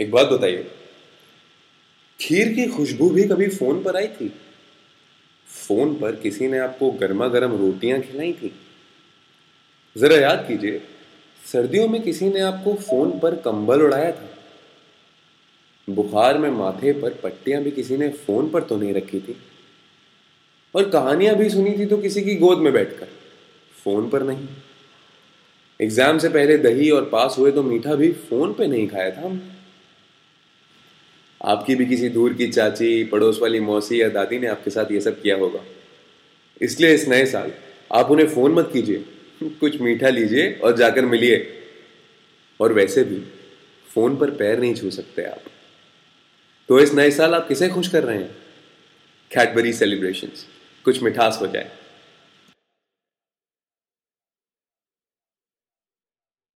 एक बात बताइए। खीर की खुशबू भी कभी फ़ोन पर आई थी? फ़ोन पर किसी ने आपको गर्मा गर्म रोटियाँ खिलाई थी? जरा याद कीजिए, सर्दियों में किसी ने आपको फ़ोन पर कंबल उड़ाया था। बुखार में माथे पर पट्टियाँ भी किसी ने फ़ोन पर तो नहीं रखी थी? और कहानियाँ भी सुनी थी तो किसी की गोद में बैठकर, फ़ोन पर नहीं। एग्ज़ाम से पहले दही और पास हुए तो मीठा भी फ़ोन पे नहीं खाया था हमने। आपकी भी किसी दूर की चाची, पड़ोस वाली मौसी या दादी ने आपके साथ ये सब किया होगा। इसलिए इस नए साल आप उन्हें फ़ोन मत कीजिए, कुछ मीठा लीजिए और जाकर मिलिए। और वैसे भी फ़ोन पर पैर नहीं छू सकते आप। तो इस नए साल आप किसे खुश कर रहे हैं? कैडबरी सेलिब्रेशंस कुछ मिठास हो जाए।